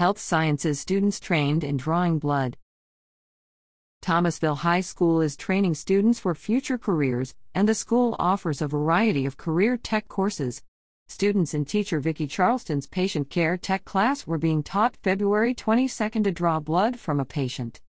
Health Sciences students trained in drawing blood. Thomasville High School is training students for future careers, and the school offers a variety of career tech courses. Students in teacher Vickie Charleston's patient care tech class were being taught February 22 to draw blood from a patient.